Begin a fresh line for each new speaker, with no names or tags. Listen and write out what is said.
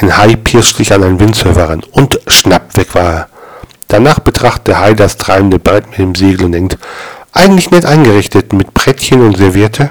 Ein Hai pirscht sich an einen Windsurfer ran und schnapp weg war er. Danach betrachtet der Hai das treibende Brett mit dem Segel und denkt, eigentlich nett eingerichtet, mit Brettchen und Serviette.